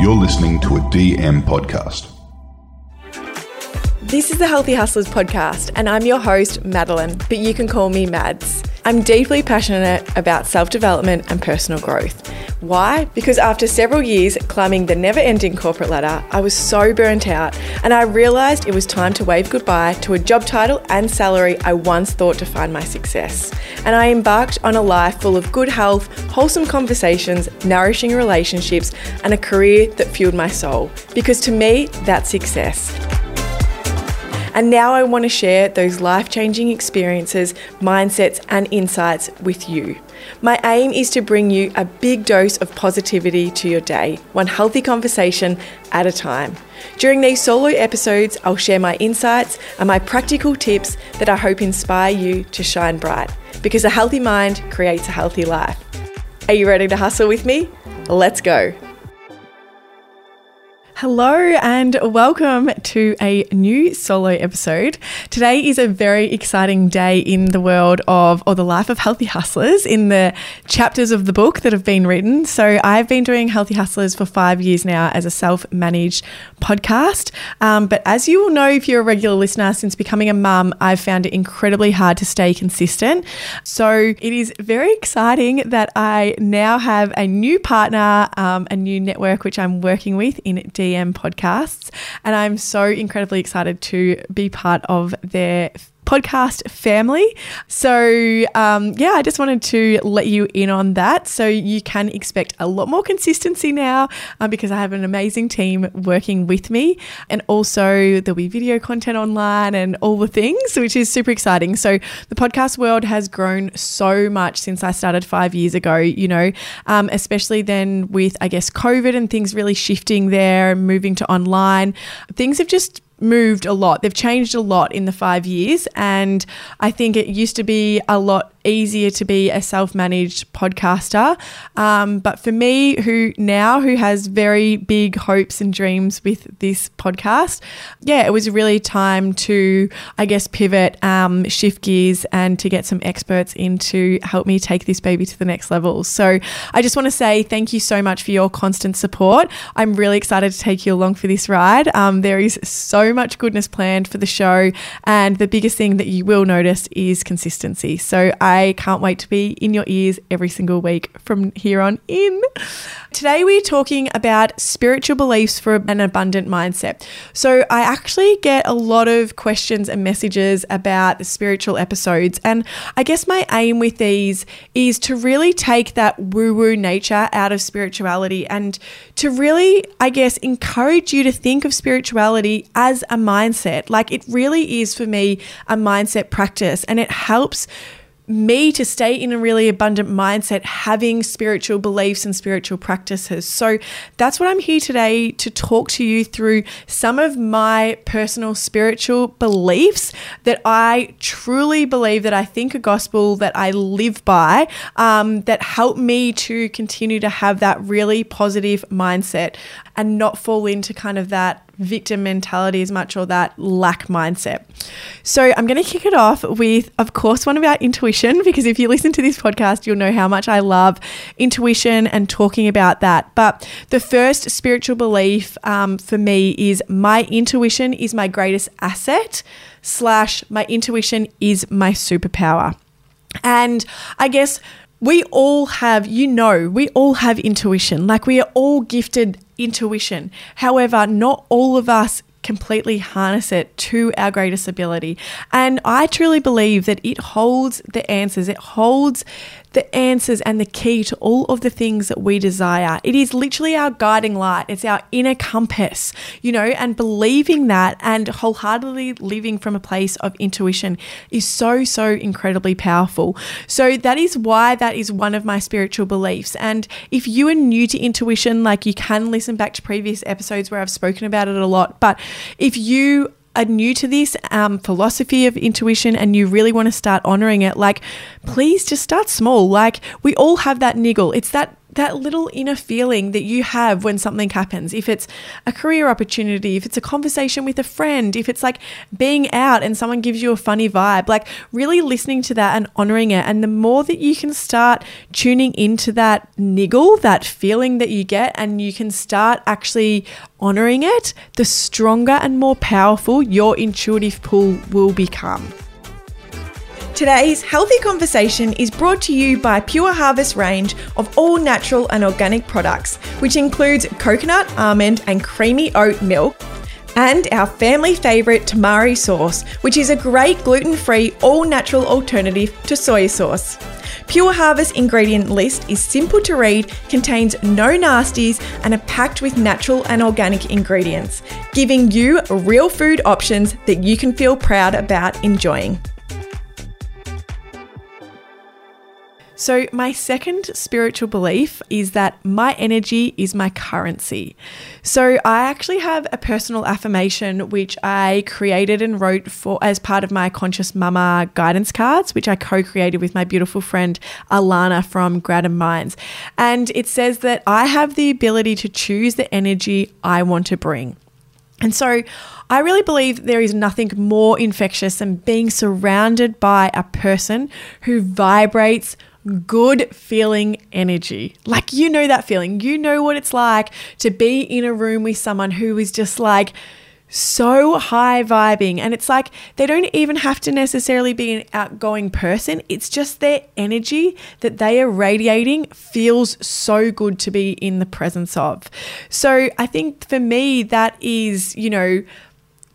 You're listening to a DM podcast. This is the Healthy Hustlers podcast, and I'm your host, Madelyn, but you can call me Mads. I'm deeply passionate about self development and personal growth. Why? Because after several years climbing the never ending corporate ladder, I was so burnt out, and I realised it was time to wave goodbye to a job title and salary I once thought defined my success. And I embarked on a life full of good health, wholesome conversations, nourishing relationships, and a career that fueled my soul. Because to me, that's success. And now I want to share those life changing experiences, mindsets, and insights with you. My aim is to bring you a big dose of positivity to your day, one healthy conversation at a time. During these solo episodes, I'll share my insights and my practical tips that I hope inspire you to shine bright because a healthy mind creates a healthy life. Are you ready to hustle with me? Let's go. Hello and welcome to a new solo episode. Today is a very exciting day in the world of or the life of healthy hustlers in the chapters of the book that have been written. So I've been doing Healthy Hustlers for five years now as a self-managed podcast. Um, but as you will know if you're a regular listener, since becoming a mum, I've found it incredibly hard to stay consistent. So it is very exciting that I now have a new partner, um, a new network which I'm working with in Podcasts. And I'm so incredibly excited to be part of their podcast family. So, um, yeah, I just wanted to let you in on that. So, you can expect a lot more consistency now uh, because I have an amazing team working with me. And also, there'll be video content online and all the things, which is super exciting. So, the podcast world has grown so much since I started five years ago, you know, um, especially then with, I guess, COVID and things really shifting there and moving to online. Things have just moved a lot. They've changed a lot in the five years. And I think it used to be a lot easier to be a self-managed podcaster. Um, but for me, who now who has very big hopes and dreams with this podcast, yeah, it was really time to, I guess, pivot, um, shift gears, and to get some experts in to help me take this baby to the next level. So I just want to say thank you so much for your constant support. I'm really excited to take you along for this ride. Um, there is so much goodness planned for the show, and the biggest thing that you will notice is consistency. So I I can't wait to be in your ears every single week from here on in. Today, we're talking about spiritual beliefs for an abundant mindset. So, I actually get a lot of questions and messages about the spiritual episodes. And I guess my aim with these is to really take that woo woo nature out of spirituality and to really, I guess, encourage you to think of spirituality as a mindset. Like it really is for me a mindset practice and it helps me to stay in a really abundant mindset, having spiritual beliefs and spiritual practices. So that's what I'm here today to talk to you through some of my personal spiritual beliefs that I truly believe that I think a gospel that I live by um, that help me to continue to have that really positive mindset and not fall into kind of that victim mentality as much or that lack mindset. So, I'm going to kick it off with, of course, one about intuition, because if you listen to this podcast, you'll know how much I love intuition and talking about that. But the first spiritual belief um, for me is my intuition is my greatest asset, slash, my intuition is my superpower. And I guess we all have, you know, we all have intuition. Like we are all gifted intuition. However, not all of us completely harness it to our greatest ability. And I truly believe that it holds the answers, it holds the answers and the key to all of the things that we desire. It is literally our guiding light, it's our inner compass, you know, and believing that and wholeheartedly living from a place of intuition is so, so incredibly powerful. So, that is why that is one of my spiritual beliefs. And if you are new to intuition, like you can listen back to previous episodes where I've spoken about it a lot, but if you are new to this um, philosophy of intuition and you really want to start honoring it, like, please just start small. Like, we all have that niggle. It's that that little inner feeling that you have when something happens. If it's a career opportunity, if it's a conversation with a friend, if it's like being out and someone gives you a funny vibe, like really listening to that and honoring it. And the more that you can start tuning into that niggle, that feeling that you get, and you can start actually honoring it, the stronger and more powerful your intuitive pull will become. Today's healthy conversation is brought to you by Pure Harvest range of all natural and organic products, which includes coconut, almond, and creamy oat milk. And our family favourite tamari sauce, which is a great gluten free, all natural alternative to soy sauce. Pure Harvest ingredient list is simple to read, contains no nasties, and are packed with natural and organic ingredients, giving you real food options that you can feel proud about enjoying. So, my second spiritual belief is that my energy is my currency. So, I actually have a personal affirmation which I created and wrote for as part of my Conscious Mama guidance cards, which I co created with my beautiful friend Alana from Grad Minds. And it says that I have the ability to choose the energy I want to bring. And so I really believe there is nothing more infectious than being surrounded by a person who vibrates good feeling energy. Like, you know that feeling. You know what it's like to be in a room with someone who is just like, so high vibing. And it's like they don't even have to necessarily be an outgoing person. It's just their energy that they are radiating feels so good to be in the presence of. So I think for me, that is, you know,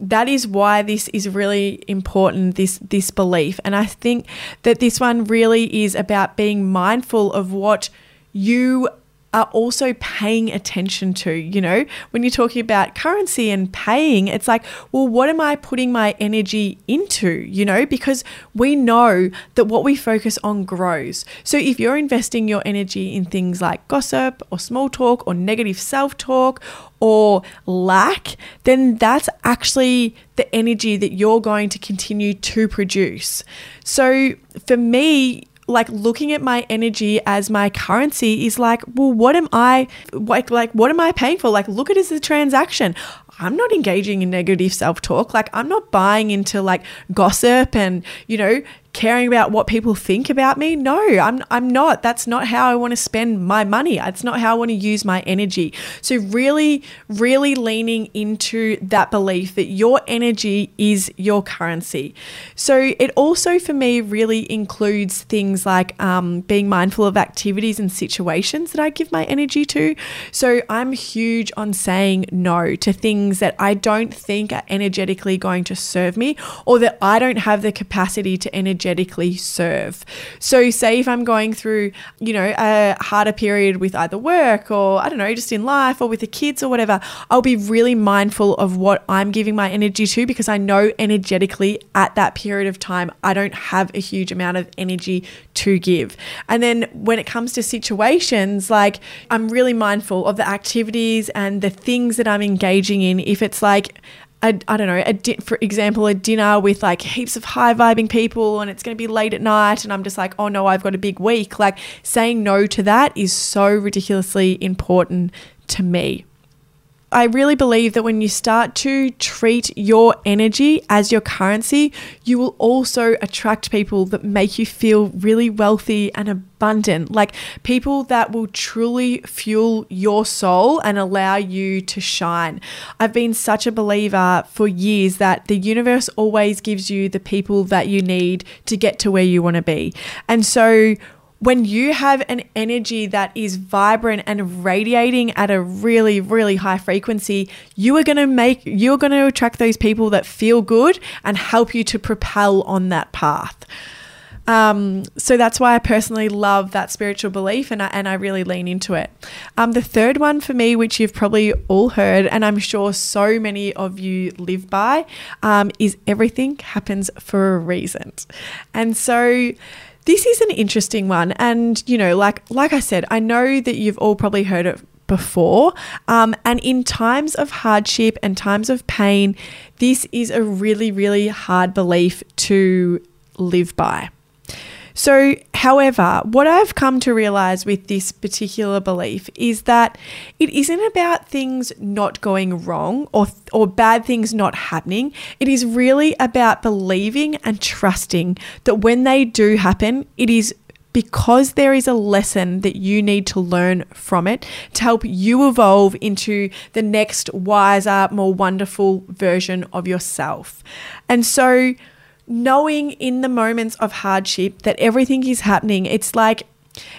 that is why this is really important this this belief. And i think that this one really is about being mindful of what you are also paying attention to. You know, when you're talking about currency and paying, it's like, well, what am I putting my energy into? You know, because we know that what we focus on grows. So if you're investing your energy in things like gossip or small talk or negative self talk or lack, then that's actually the energy that you're going to continue to produce. So for me, like looking at my energy as my currency is like, well, what am I like like what am I paying for? Like look at it as a transaction. I'm not engaging in negative self talk. Like, I'm not buying into like gossip and, you know, caring about what people think about me. No, I'm, I'm not. That's not how I want to spend my money. It's not how I want to use my energy. So, really, really leaning into that belief that your energy is your currency. So, it also for me really includes things like um, being mindful of activities and situations that I give my energy to. So, I'm huge on saying no to things that I don't think are energetically going to serve me or that I don't have the capacity to energetically energetically serve. So, say if I'm going through, you know, a harder period with either work or I don't know, just in life or with the kids or whatever, I'll be really mindful of what I'm giving my energy to because I know energetically at that period of time, I don't have a huge amount of energy to give. And then when it comes to situations, like I'm really mindful of the activities and the things that I'm engaging in. If it's like, a, I don't know, a di- for example, a dinner with like heaps of high vibing people and it's going to be late at night and I'm just like, oh no, I've got a big week. Like saying no to that is so ridiculously important to me. I really believe that when you start to treat your energy as your currency, you will also attract people that make you feel really wealthy and abundant. Like people that will truly fuel your soul and allow you to shine. I've been such a believer for years that the universe always gives you the people that you need to get to where you want to be. And so, when you have an energy that is vibrant and radiating at a really, really high frequency, you are going to make, you're going to attract those people that feel good and help you to propel on that path. Um, so that's why I personally love that spiritual belief and I, and I really lean into it. Um, the third one for me, which you've probably all heard, and I'm sure so many of you live by, um, is everything happens for a reason. And so, this is an interesting one, and you know, like like I said, I know that you've all probably heard it before. Um, and in times of hardship and times of pain, this is a really, really hard belief to live by. So, however, what I've come to realize with this particular belief is that it isn't about things not going wrong or, or bad things not happening. It is really about believing and trusting that when they do happen, it is because there is a lesson that you need to learn from it to help you evolve into the next wiser, more wonderful version of yourself. And so, knowing in the moments of hardship that everything is happening, it's like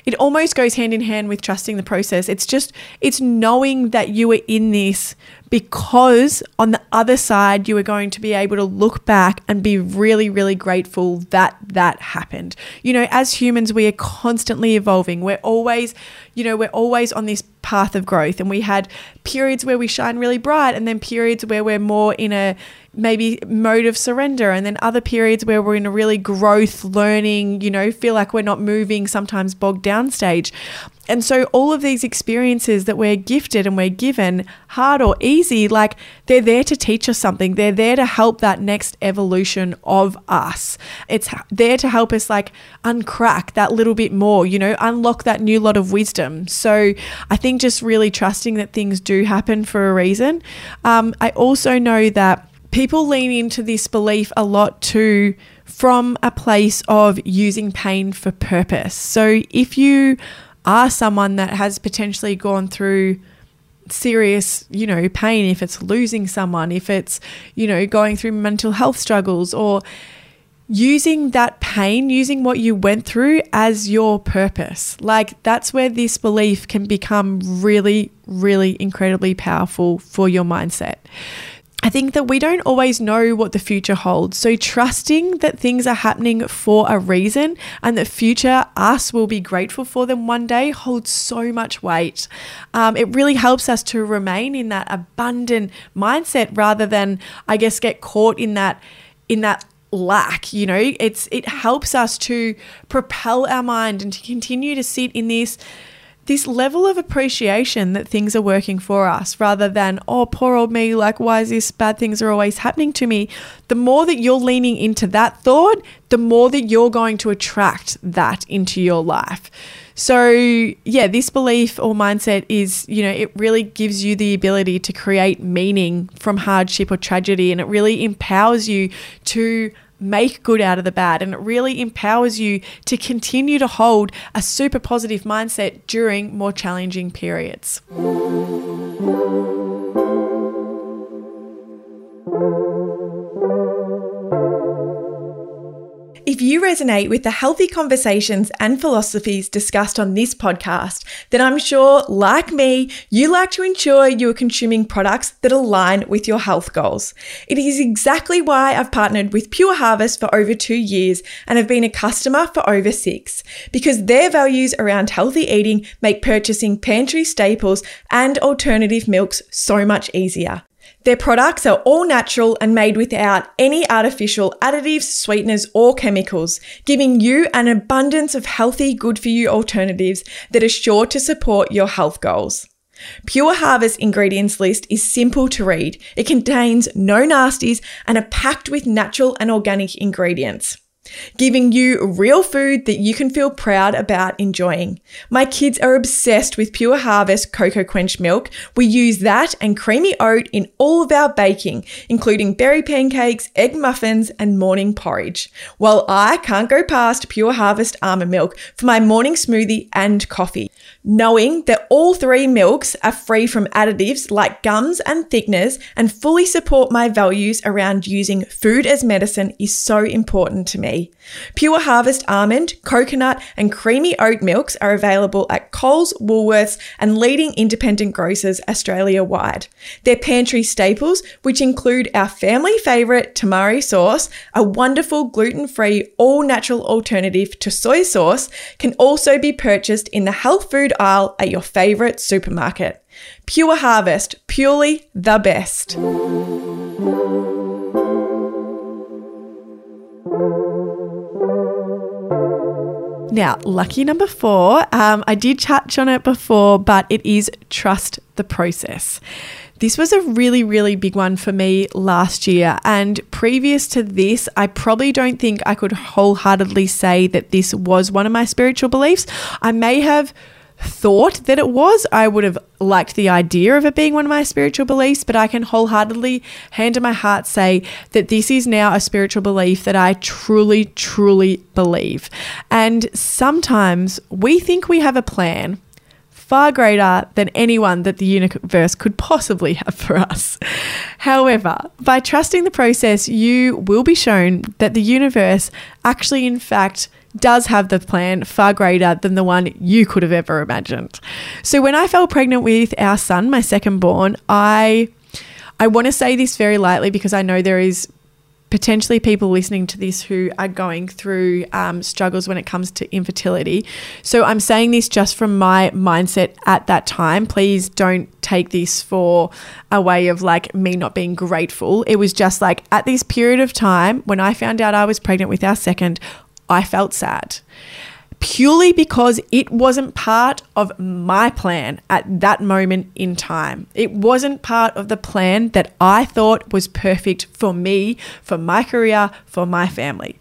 it almost goes hand in hand with trusting the process. It's just, it's knowing that you are in this because on the other side, you are going to be able to look back and be really, really grateful that that happened. You know, as humans, we are constantly evolving. We're always, you know, we're always on this path of growth. And we had periods where we shine really bright and then periods where we're more in a, maybe mode of surrender and then other periods where we're in a really growth learning you know feel like we're not moving sometimes bogged down stage and so, all of these experiences that we're gifted and we're given, hard or easy, like they're there to teach us something. They're there to help that next evolution of us. It's there to help us, like, uncrack that little bit more, you know, unlock that new lot of wisdom. So, I think just really trusting that things do happen for a reason. Um, I also know that people lean into this belief a lot too from a place of using pain for purpose. So, if you are someone that has potentially gone through serious, you know, pain, if it's losing someone, if it's, you know, going through mental health struggles or using that pain, using what you went through as your purpose. Like that's where this belief can become really, really incredibly powerful for your mindset. I think that we don't always know what the future holds. So, trusting that things are happening for a reason and that future us will be grateful for them one day holds so much weight. Um, it really helps us to remain in that abundant mindset rather than, I guess, get caught in that in that lack you know it's it helps us to propel our mind and to continue to sit in this this level of appreciation that things are working for us rather than, oh, poor old me, like, why is this bad things are always happening to me? The more that you're leaning into that thought, the more that you're going to attract that into your life. So, yeah, this belief or mindset is, you know, it really gives you the ability to create meaning from hardship or tragedy, and it really empowers you to make good out of the bad. And it really empowers you to continue to hold a super positive mindset during more challenging periods. If you resonate with the healthy conversations and philosophies discussed on this podcast, then I'm sure, like me, you like to ensure you are consuming products that align with your health goals. It is exactly why I've partnered with Pure Harvest for over two years and have been a customer for over six, because their values around healthy eating make purchasing pantry staples and alternative milks so much easier. Their products are all natural and made without any artificial additives, sweeteners, or chemicals, giving you an abundance of healthy, good for you alternatives that are sure to support your health goals. Pure Harvest ingredients list is simple to read. It contains no nasties and are packed with natural and organic ingredients giving you real food that you can feel proud about enjoying. My kids are obsessed with Pure Harvest Coco Quench milk. We use that and creamy oat in all of our baking, including berry pancakes, egg muffins, and morning porridge. While I can't go past Pure Harvest almond milk for my morning smoothie and coffee. Knowing that all three milks are free from additives like gums and thickeners and fully support my values around using food as medicine is so important to me. Pure Harvest almond, coconut, and creamy oat milks are available at Coles, Woolworths, and leading independent grocers Australia wide. Their pantry staples, which include our family favourite tamari sauce, a wonderful gluten free, all natural alternative to soy sauce, can also be purchased in the health food aisle at your favourite supermarket. Pure Harvest, purely the best. Now, lucky number four, um, I did touch on it before, but it is trust the process. This was a really, really big one for me last year. And previous to this, I probably don't think I could wholeheartedly say that this was one of my spiritual beliefs. I may have thought that it was. I would have liked the idea of it being one of my spiritual beliefs, but I can wholeheartedly, hand to my heart, say that this is now a spiritual belief that I truly, truly believe. And sometimes we think we have a plan far greater than anyone that the universe could possibly have for us. However, by trusting the process, you will be shown that the universe actually, in fact, does have the plan far greater than the one you could have ever imagined. So when I fell pregnant with our son, my second born, I I want to say this very lightly because I know there is potentially people listening to this who are going through um, struggles when it comes to infertility. So I'm saying this just from my mindset at that time. Please don't take this for a way of like me not being grateful. It was just like at this period of time when I found out I was pregnant with our second, I felt sad purely because it wasn't part of my plan at that moment in time. It wasn't part of the plan that I thought was perfect for me, for my career, for my family.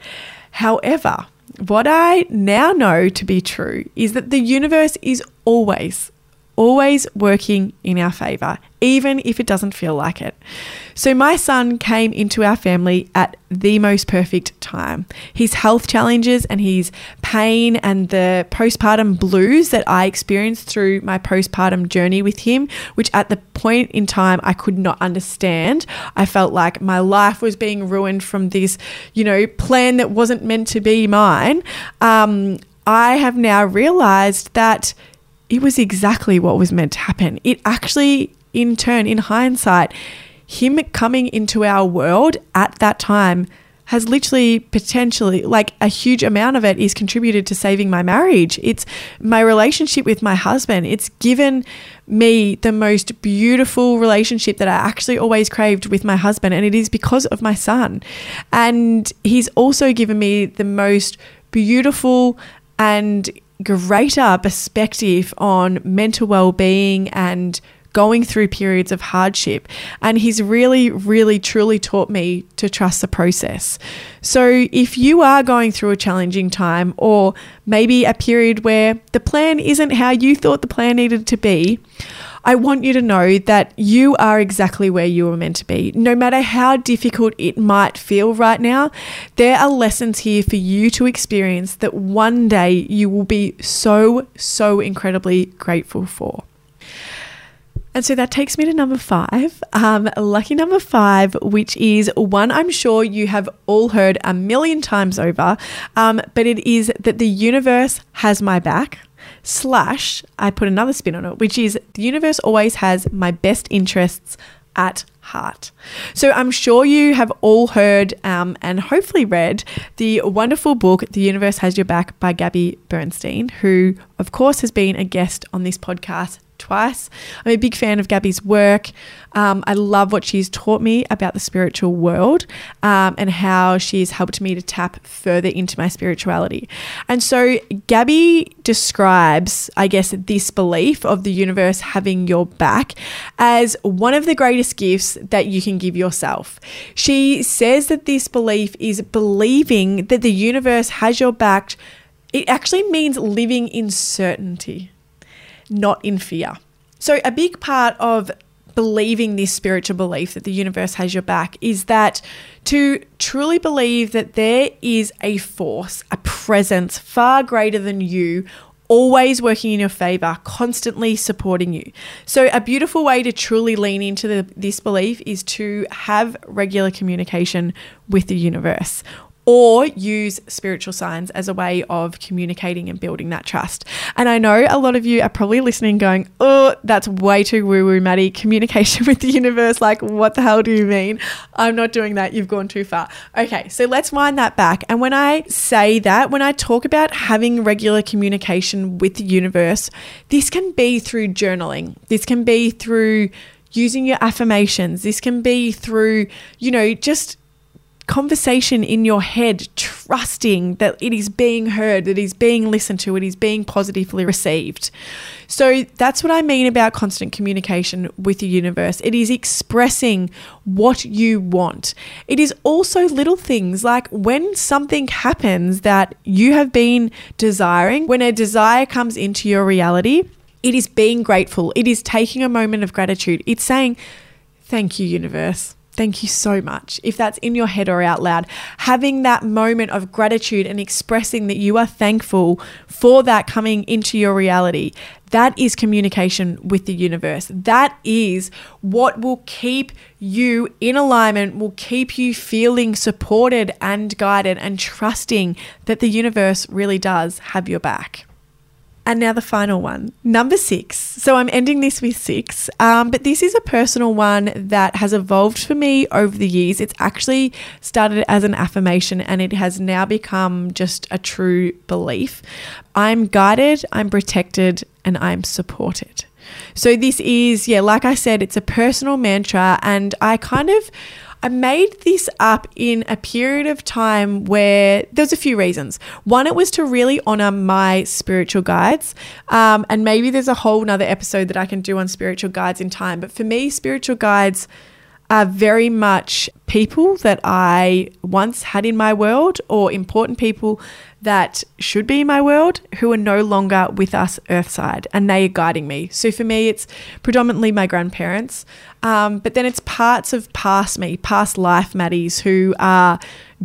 However, what I now know to be true is that the universe is always, always working in our favor, even if it doesn't feel like it. So, my son came into our family at the most perfect time. His health challenges and his pain and the postpartum blues that I experienced through my postpartum journey with him, which at the point in time I could not understand. I felt like my life was being ruined from this, you know, plan that wasn't meant to be mine. Um, I have now realized that it was exactly what was meant to happen. It actually, in turn, in hindsight, him coming into our world at that time has literally potentially like a huge amount of it is contributed to saving my marriage. It's my relationship with my husband. It's given me the most beautiful relationship that I actually always craved with my husband and it is because of my son. And he's also given me the most beautiful and greater perspective on mental well-being and going through periods of hardship. And he's really, really, truly taught me to trust the process. So if you are going through a challenging time or maybe a period where the plan isn't how you thought the plan needed to be, I want you to know that you are exactly where you were meant to be. No matter how difficult it might feel right now, there are lessons here for you to experience that one day you will be so, so incredibly grateful for. And so that takes me to number five, um, lucky number five, which is one I'm sure you have all heard a million times over, um, but it is that the universe has my back slash, I put another spin on it, which is the universe always has my best interests at heart. So I'm sure you have all heard um, and hopefully read the wonderful book, The Universe Has Your Back by Gabby Bernstein, who, of course, has been a guest on this podcast twice. I'm a big fan of Gabby's work. Um, I love what she's taught me about the spiritual world um, and how she's helped me to tap further into my spirituality. And so, Gabby describes, I guess, this belief of the universe having your back as one of the greatest gifts that you can give yourself. She says that this belief is believing that the universe has your back. It actually means living in certainty not in fear. So, a big part of believing this spiritual belief that the universe has your back is that to truly believe that there is a force, a presence far greater than you. Always working in your favor, constantly supporting you. So, a beautiful way to truly lean into the, this belief is to have regular communication with the universe or use spiritual signs as a way of communicating and building that trust. And I know a lot of you are probably listening going, oh, that's way too woo woo, Maddie. Communication with the universe. Like, what the hell do you mean? I'm not doing that. You've gone too far. Okay, so let's wind that back. And when I say that, when I talk about having regular communication with the universe, this can be through journaling, this can be through using your affirmations, this can be through, you know, just conversation in your head, trusting that it is being heard, that it is being listened to, it is being positively received. So that's what I mean about constant communication with the universe. It is expressing what you want. It is also little things like when something happens that you have been desiring, when a desire comes into your reality, it is being grateful. It is taking a moment of gratitude. It's saying, Thank you, universe. Thank you so much. If that's in your head or out loud, having that moment of gratitude and expressing that you are thankful for that coming into your reality, that is communication with the universe. That is what will keep you in alignment, will keep you feeling supported and guided and trusting that the universe really does have your back. And now the final one, number six. So I'm ending this with six, um, but this is a personal one that has evolved for me over the years. It's actually started as an affirmation and it has now become just a true belief. I'm guided, I'm protected, and I'm supported. So this is, yeah, like I said, it's a personal mantra, and I kind of I made this up in a period of time where there's a few reasons. One, it was to really honor my spiritual guides. Um, and maybe there's a whole nother episode that I can do on spiritual guides in time. But for me, spiritual guides are very much people that I once had in my world or important people that should be in my world who are no longer with us earthside and they are guiding me. So for me, it's predominantly my grandparents, um, but then it's parts of past me, past life Maddies who are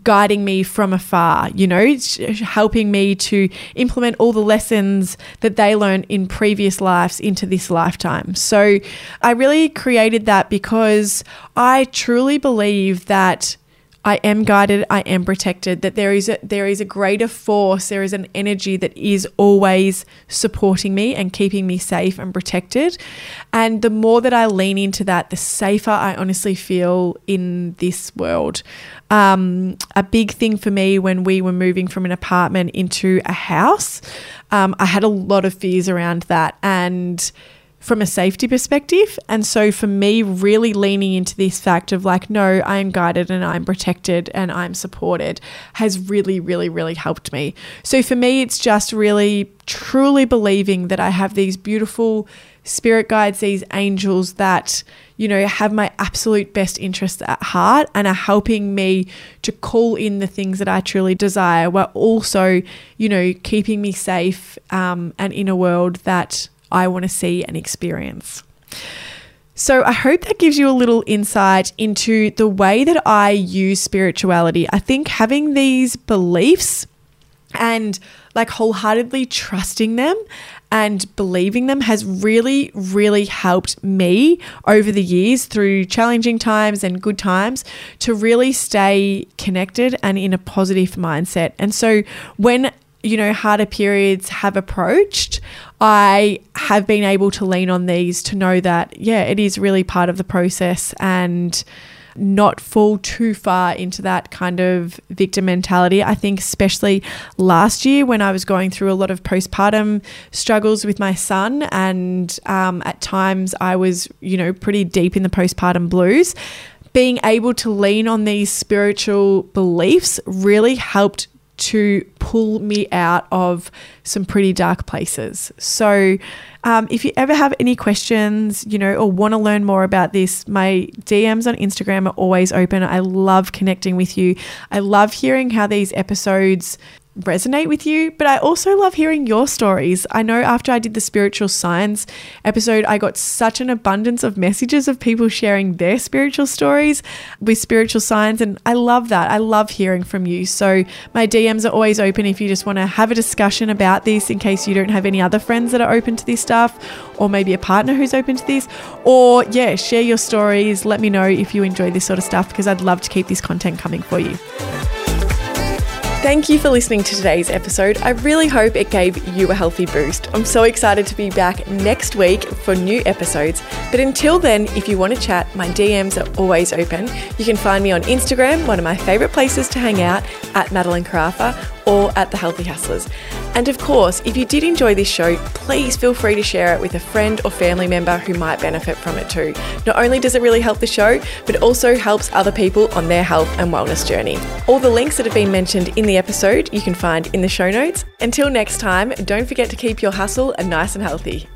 guiding me from afar, you know, helping me to implement all the lessons that they learned in previous lives into this lifetime. So I really created that because I truly believe that I am guided, I am protected, that there is a there is a greater force, there is an energy that is always supporting me and keeping me safe and protected. And the more that I lean into that, the safer I honestly feel in this world. Um, a big thing for me when we were moving from an apartment into a house, um, I had a lot of fears around that and from a safety perspective. And so for me, really leaning into this fact of like, no, I am guided and I'm protected and I'm supported has really, really, really helped me. So for me, it's just really truly believing that I have these beautiful spirit guides, these angels that, you know, have my absolute best interests at heart and are helping me to call in the things that I truly desire, while also, you know, keeping me safe um, and in a world that I want to see and experience. So, I hope that gives you a little insight into the way that I use spirituality. I think having these beliefs and like wholeheartedly trusting them and believing them has really, really helped me over the years through challenging times and good times to really stay connected and in a positive mindset. And so, when you know, harder periods have approached, I have been able to lean on these to know that, yeah, it is really part of the process and not fall too far into that kind of victim mentality. I think, especially last year when I was going through a lot of postpartum struggles with my son, and um, at times I was, you know, pretty deep in the postpartum blues. Being able to lean on these spiritual beliefs really helped to pull me out of some pretty dark places. So, um, if you ever have any questions, you know, or want to learn more about this, my DMs on Instagram are always open. I love connecting with you. I love hearing how these episodes resonate with you, but I also love hearing your stories. I know after I did the spiritual signs episode, I got such an abundance of messages of people sharing their spiritual stories with spiritual signs, and I love that. I love hearing from you. So my DMs are always open if you just want to have a discussion about this in case you don't have any other friends that are open to this stuff, or maybe a partner who's open to this, or yeah, share your stories. Let me know if you enjoy this sort of stuff because I'd love to keep this content coming for you. Thank you for listening to today's episode. I really hope it gave you a healthy boost. I'm so excited to be back next week for new episodes. But until then, if you want to chat, my DMs are always open. You can find me on Instagram, one of my favorite places to hang out, at Madelyn Carafa, or at The Healthy Hustlers. And of course, if you did enjoy this show, please feel free to share it with a friend or family member who might benefit from it too. Not only does it really help the show, but it also helps other people on their health and wellness journey. All the links that have been mentioned in the episode you can find in the show notes. Until next time, don't forget to keep your hustle and nice and healthy.